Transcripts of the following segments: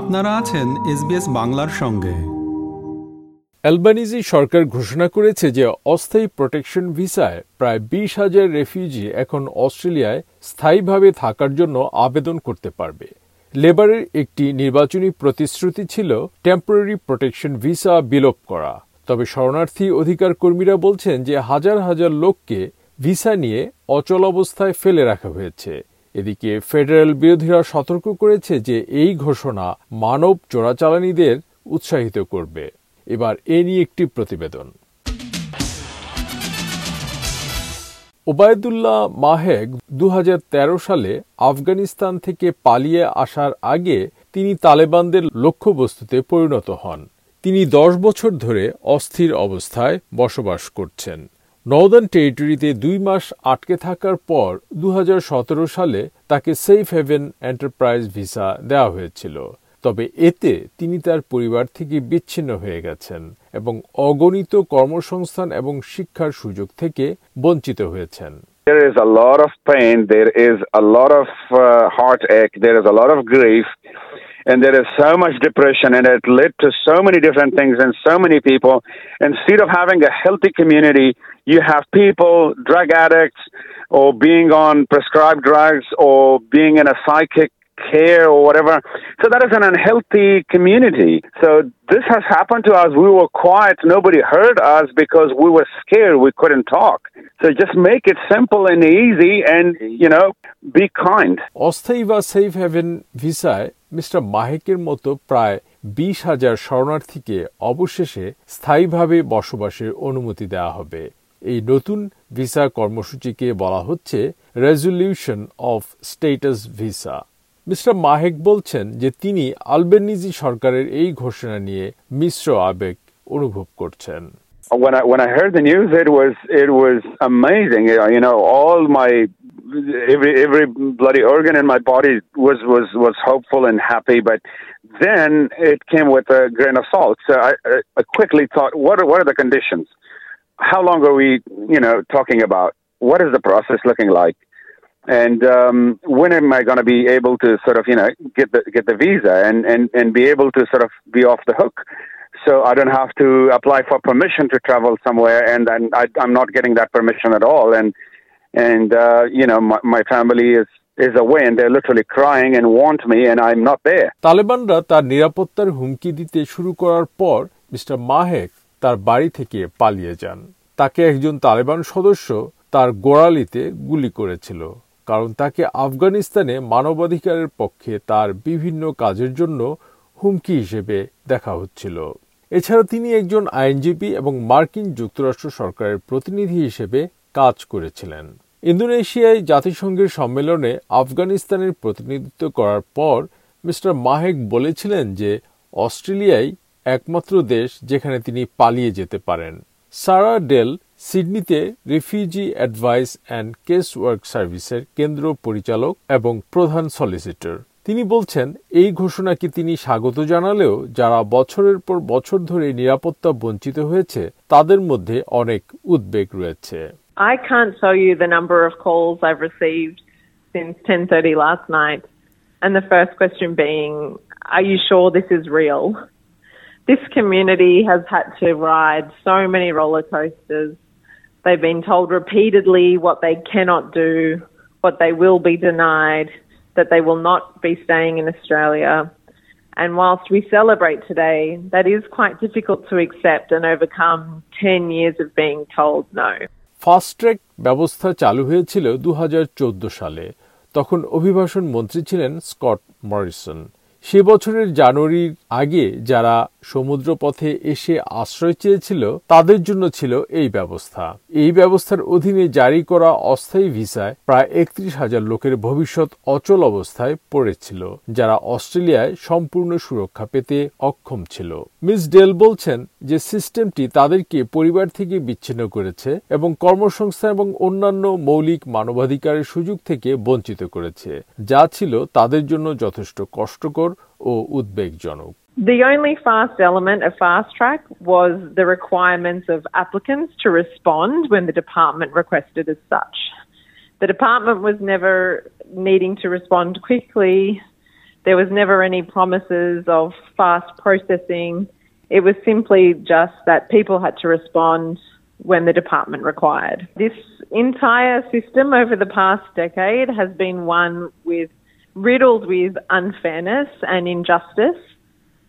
আপনারা আছেন এসবিএস বাংলার সঙ্গে। অ্যালবানিজি সরকার ঘোষণা করেছে যে অস্থায়ী প্রোটেকশন ভিসায় প্রায় বিশ হাজার রেফিউজি এখন অস্ট্রেলিয়ায় স্থায়ীভাবে থাকার জন্য আবেদন করতে পারবে। লেবারের একটি নির্বাচনী প্রতিশ্রুতি ছিল টেম্পোরারি প্রোটেকশন ভিসা বিলোপ করা। তবে শরণার্থী অধিকার কর্মীরা বলছেন যে হাজার হাজার লোককে ভিসা নিয়ে অচল অবস্থায় ফেলে রাখা হয়েছে। এদিকে ফেডারেল বিরোধীরা সতর্ক করেছে যে এই ঘোষণা মানব চোরাচালানিদের উৎসাহিত করবে। এবার এ নিয়ে একটি প্রতিবেদন। ওবায়দুল্লাহ মাহেক দু হাজার তেরো সালে আফগানিস্তান থেকে পালিয়ে আসার আগে তিনি তালেবানদের লক্ষ্যবস্তুতে পরিণত হন। তিনি দশ বছর ধরে অস্থির অবস্থায় বসবাস করছেন। নর্দার্ন টেরিটরিতে দুই মাস আটকে থাকার পর দুই হাজার সতেরো সালে তাকে সেফ হেভেন এন্টারপ্রাইজ ভিসা দেওয়া হয়েছিল তবে এতে তিনি তার পরিবার থেকে বিচ্ছিন্ন হয়ে গেছেন এবং অগণিত কর্মসংস্থান এবং শিক্ষার সুযোগ থেকে বঞ্চিত হয়েছেন There is a lot of pain, there is a lot of uh, heartache, there is a lot of grief, and there is so much depression, and it led to so many different things and so many people. Instead of having a healthy community, you have people, drug addicts, or being on prescribed drugs, or being in a psychic care or whatever. So that is an unhealthy community. So this has happened to us. We were quiet. Nobody heard us because we were scared. We couldn't talk. So just make it simple and easy and, you know, be kind. অস্থায়ী বা safe haven ভিসায় mister মাহেকের মতো প্রায় বিশ হাজার শরণার্থীকে অবশেষে স্থায়ীভাবে বসবাসের অনুমতি দেওয়া হবে এই নতুন ভিসা কর্মসূচিকে বলা হচ্ছে resolution of status visa mister Mahek বলছেন যে তিনি আলবেনিজি সরকারের এই ঘোষণা নিয়ে মিশ্র আবেগ অনুভব করছেন When I when I heard the news, it was it was amazing. You know, all my every every bloody organ in my body was was was hopeful and happy, but then it came with a grain of salt. So I, I quickly thought, what are what are the conditions? How long are we, you know, talking about? What is the process looking like? and um, when am I going to be able to sort of you know get the get the visa and and and be able to sort of be off the hook, so I don't have to apply for permission to travel somewhere, and and I, I'm not getting that permission at all, and and uh, you know my, my family is is away and they're literally crying and want me and I'm not there. তালেবানরা তার নিরাপত্তার হুমকি দিতে শুরু করার পর mister Mahek তার বাড়ি থেকে পালিয়ে যান। তাকে একজন তালেবান সদস্য তার গোড়ালিতে গুলি করেছিল, কারণ তাকে আফগানিস্তানে মানবাধিকারের পক্ষে তার বিভিন্ন কাজের জন্য হুমকি হিসেবে দেখা হচ্ছিল। এছাড়া তিনি একজন আইনজীবী এবং মার্কিন যুক্তরাষ্ট্র সরকারের প্রতিনিধি হিসেবে কাজ করেছিলেন। ইন্দোনেশিয়ায় জাতিসংঘের সম্মেলনে আফগানিস্তানের প্রতিনিধিত্ব করার পর মিস্টার মাহেক বলেছিলেন যে অস্ট্রেলিয়াই একমাত্র দেশ যেখানে তিনি পালিয়ে যেতে পারেন। সারা ডেল সিডনিতে refugee advice and case work সার্ভিসের কেন্দ্র পরিচালক এবং প্রধান সলিসিটর। তিনি বলছেন, এই ঘোষণাকে তিনি স্বাগত জানালেও যারা বছরের পর বছর ধরে নিরাপত্তা বঞ্চিত হয়েছে, তাদের মধ্যে অনেক উদ্বেগ রয়েছে। I can't tell you the number of calls I've received since 10:30 last night. And the first question being, are you sure this is real? This community has had to ride so many roller coasters They've been told repeatedly what they cannot do, what they will be denied, that they will not be staying in Australia. And whilst we celebrate today, that is quite difficult to accept and overcome 10 years of being told no. Fast track ব্যবস্থা চালু হয়েছিল দু সালে তখন অভিবাসন মন্ত্রী ছিলেন Scott Morrison সে বছরের জানুয়ারির আগে যারা সমুদ্রপথে এসে আশ্রয় চেয়েছিল, তাদের জন্য ছিল এই ব্যবস্থা। এই ব্যবস্থার অধীনে জারি করা অস্থায়ী ভিসায় প্রায় একত্রিশ হাজার লোকের ভবিষ্যৎ অচল অবস্থায় পড়েছিল, যারা অস্ট্রেলিয়ায় সম্পূর্ণ সুরক্ষা পেতে অক্ষম ছিল। মিস ডেল বলছেন যে সিস্টেমটি তাদেরকে পরিবার থেকে বিচ্ছিন্ন করেছে এবং কর্মসংস্থান এবং অন্যান্য মৌলিক মানবাধিকারের সুযোগ থেকে বঞ্চিত করেছে, যা ছিল তাদের জন্য যথেষ্ট কষ্টকর ও উদ্বেগজনক। The only fast element of fast track was the requirements of applicants to respond when the department requested as such. The department was never needing to respond quickly There was never any promises of fast processing. It was simply just that people had to respond when the department required. This entire system over the past decade has been one with riddled with unfairness and injustice.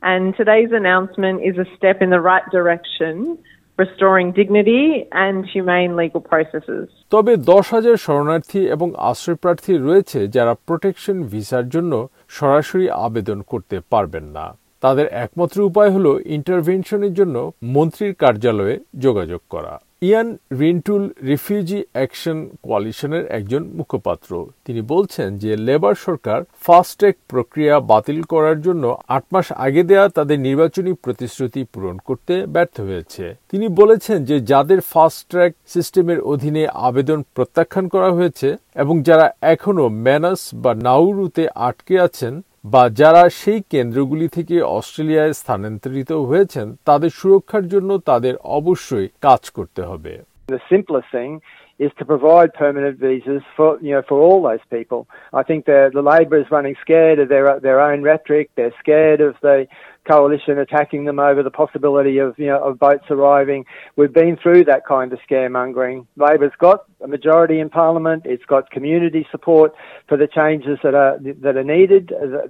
And today's announcement is a step in the right direction, restoring dignity and humane legal processes. তবে দশ হাজার শরণার্থী এবং আশ্রয়প্রার্থী রয়েছে যারা protection ভিসার জন্য সরাসরি আবেদন করতে পারবেন না তাদের একমাত্র উপায় হল ইন্টারভেনশনের জন্য মন্ত্রীর কার্যালয়ে যোগাযোগ করা ইয়ান রিন্টুল রিফিউজি অ্যাকশন কোয়ালিশনের একজন মুখপাত্র। তিনি বলছেন যে, লেবার সরকার ফাস্ট ট্র্যাক প্রক্রিয়া বাতিল করার জন্য আট মাস আগে দেয়া তাদের নির্বাচনী প্রতিশ্রুতি পূরণ করতে ব্যর্থ হয়েছে। তিনি বলেছেন যে, যাদের ফাস্ট ট্র্যাক সিস্টেমের অধীনে আবেদন প্রত্যাখ্যান করা হয়েছে এবং যারা এখনও ম্যানাস বা নাউরুতে আটকে আছেন বা যারা সেই কেন্দ্রগুলি থেকে অস্ট্রেলিয়ায় স্থানান্তরিত হয়েছেন তাদের সুরক্ষার জন্য তাদের অবশ্যই কাজ করতে হবে The simplest thing is to provide permanent visas for you know for all those people. I think the the Labor is running scared of their their own rhetoric. They're scared of the coalition attacking them over the possibility of you know of boats arriving. We've been through that kind of scaremongering. Labor's got a majority in Parliament. It's got community support for the changes that are that are needed.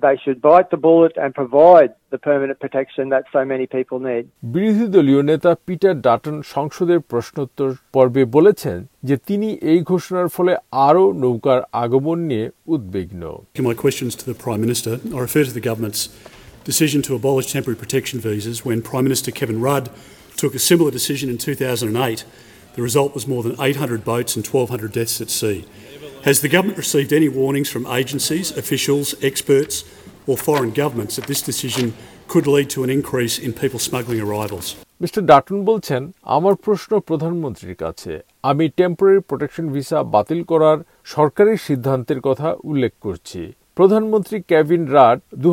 They should bite the bullet and provide the permanent protection that so many people need. বিরোধী দলীয় নেতা Peter Dutton সংসদের প্রশ্নোত্তর পর্বে বলেছেন যে তিনি এই ঘোষণার ফলে আরও নৌকার আগমন নিয়ে উদ্বিগ্ন My questions to the Prime Minister. I refer to the government's decision to abolish temporary protection visas when Prime Minister Kevin Rudd took a similar decision in 2008. The result was more than 800 boats and 1,200 deaths at sea. Has the government received any warnings from agencies, officials, experts, or foreign governments that this decision could lead to an increase in people smuggling arrivals? Mister Dutton বলছেন আমার প্রশ্ন প্রধানমন্ত্রীর কাছে আমি temporary protection visa বাতিল করার সরকারি সিদ্ধান্তের কথা উল্লেখ করছি প্রধানমন্ত্রী কেভিন রাড দু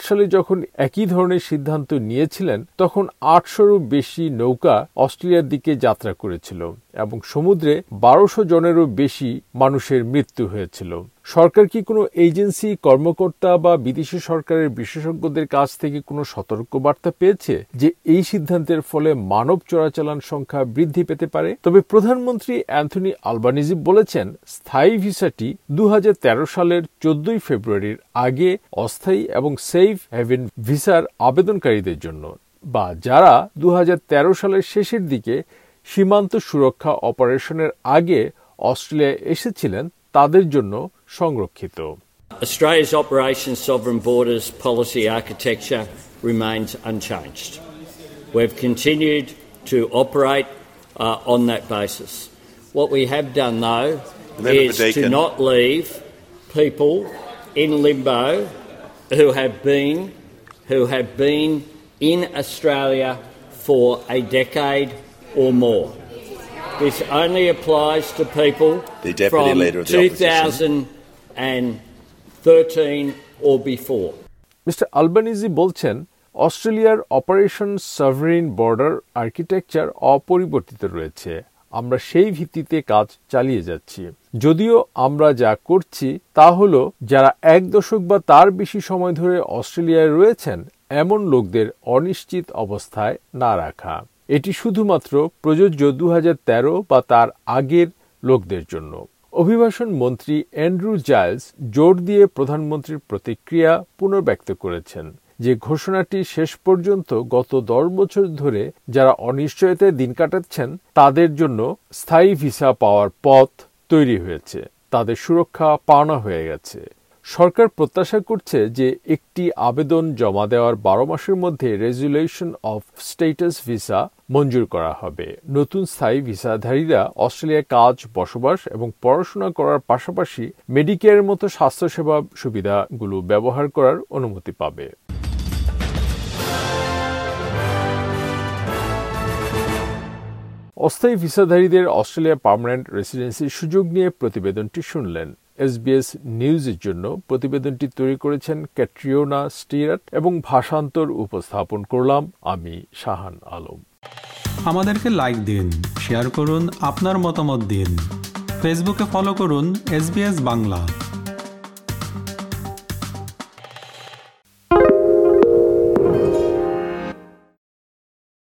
সালে যখন একই ধরনের সিদ্ধান্ত নিয়েছিলেন, তখন আটশোরও বেশি নৌকা অস্ট্রেলিয়ার দিকে যাত্রা করেছিল এবং সমুদ্রে বারোশো জনেরও বেশি মানুষের মৃত্যু হয়েছিল। সরকার কি কোনো এজেন্সি, কর্মকর্তা বা বিদেশি সরকারের বিশেষজ্ঞদের কাছ থেকে কোনো সতর্ক বার্তা পেয়েছে যে এই সিদ্ধান্তের ফলে মানব চোরাচালান সংখ্যা বৃদ্ধি পেতে পারে? তবে প্রধানমন্ত্রী অ্যান্থনি আলবানিজি বলেছেন, স্থায়ী ভিসাটি দু হাজার তেরো সালের চোদ্দই ফেব্রুয়ারির আগে অস্থায়ী এবং সেফ হ্যাভেন ভিসার আবেদনকারীদের জন্য বা যারা দু হাজার তেরো সালের শেষের দিকে সীমান্ত সুরক্ষা অপারেশনের আগে অস্ট্রেলিয়ায় এসেছিলেন, তাদের জন্য সংরক্ষিত Australia's Operation Sovereign Borders policy architecture remains unchanged. We've continued to operate uh, on that basis. What we have done, though, is to not leave people in limbo who have been who have been in Australia for a decade or more. This only applies to people from 2013 or before. Mr. Albanese বলছেন, অস্ট্রেলিয়ার operation সাভারিন border architecture অপরিবর্তিত রয়েছে আমরা সেই ভিত্তিতে কাজ চালিয়ে যাচ্ছি যদিও আমরা যা করছি তা হল, যারা এক দশক বা তার বেশি সময় ধরে অস্ট্রেলিয়ায় রয়েছেন, এমন লোকদের অনিশ্চিত অবস্থায় না রাখা এটি শুধুমাত্র প্রযোজ্য দু হাজার তেরো বা তার আগের লোকদের জন্য অভিবাসন মন্ত্রী অ্যান্ড্রু জাইলস জোর দিয়ে প্রধানমন্ত্রীর প্রতিক্রিয়া পুনর্ব্যক্ত করেছেন। যে ঘোষণাটি শেষ পর্যন্ত গত দশ বছর ধরে যারা অনিশ্চয়তায় দিন কাটাচ্ছেন, তাদের জন্য স্থায়ী ভিসা পাওয়ার পথ তৈরি হয়েছে। তাদের সুরক্ষা পাওনা হয়ে গেছে। সরকার প্রত্যাশা করছে যে একটি আবেদন জমা দেওয়ার বারো মাসের মধ্যে রেজুলেশন অফ স্টেটাস ভিসা মঞ্জুর করা হবে। নতুন স্থায়ী ভিসাধারীরা অস্ট্রেলিয়ায় কাজ, বসবাস এবং পড়াশোনা করার পাশাপাশি মেডিকেয়ারের মতো স্বাস্থ্যসেবা সুবিধাগুলো ব্যবহার করার অনুমতি পাবে। অস্থায়ী ভিসাধারীদের অস্ট্রেলিয়া পার্মানেন্ট রেসিডেন্সির সুযোগ নিয়ে প্রতিবেদনটি শুনলেন। এসবিএস নিউজের জন্য প্রতিবেদনটি তৈরি করেছেন ক্যাট্রিওনা স্টিরাট এবং ভাষান্তর উপস্থাপন করলাম আমি শাহান আলম। আমাদেরকে লাইক দিন শেয়ার করুন, আপনার মতামত দিন। ফেসবুকে ফলো করুন এস বাংলা।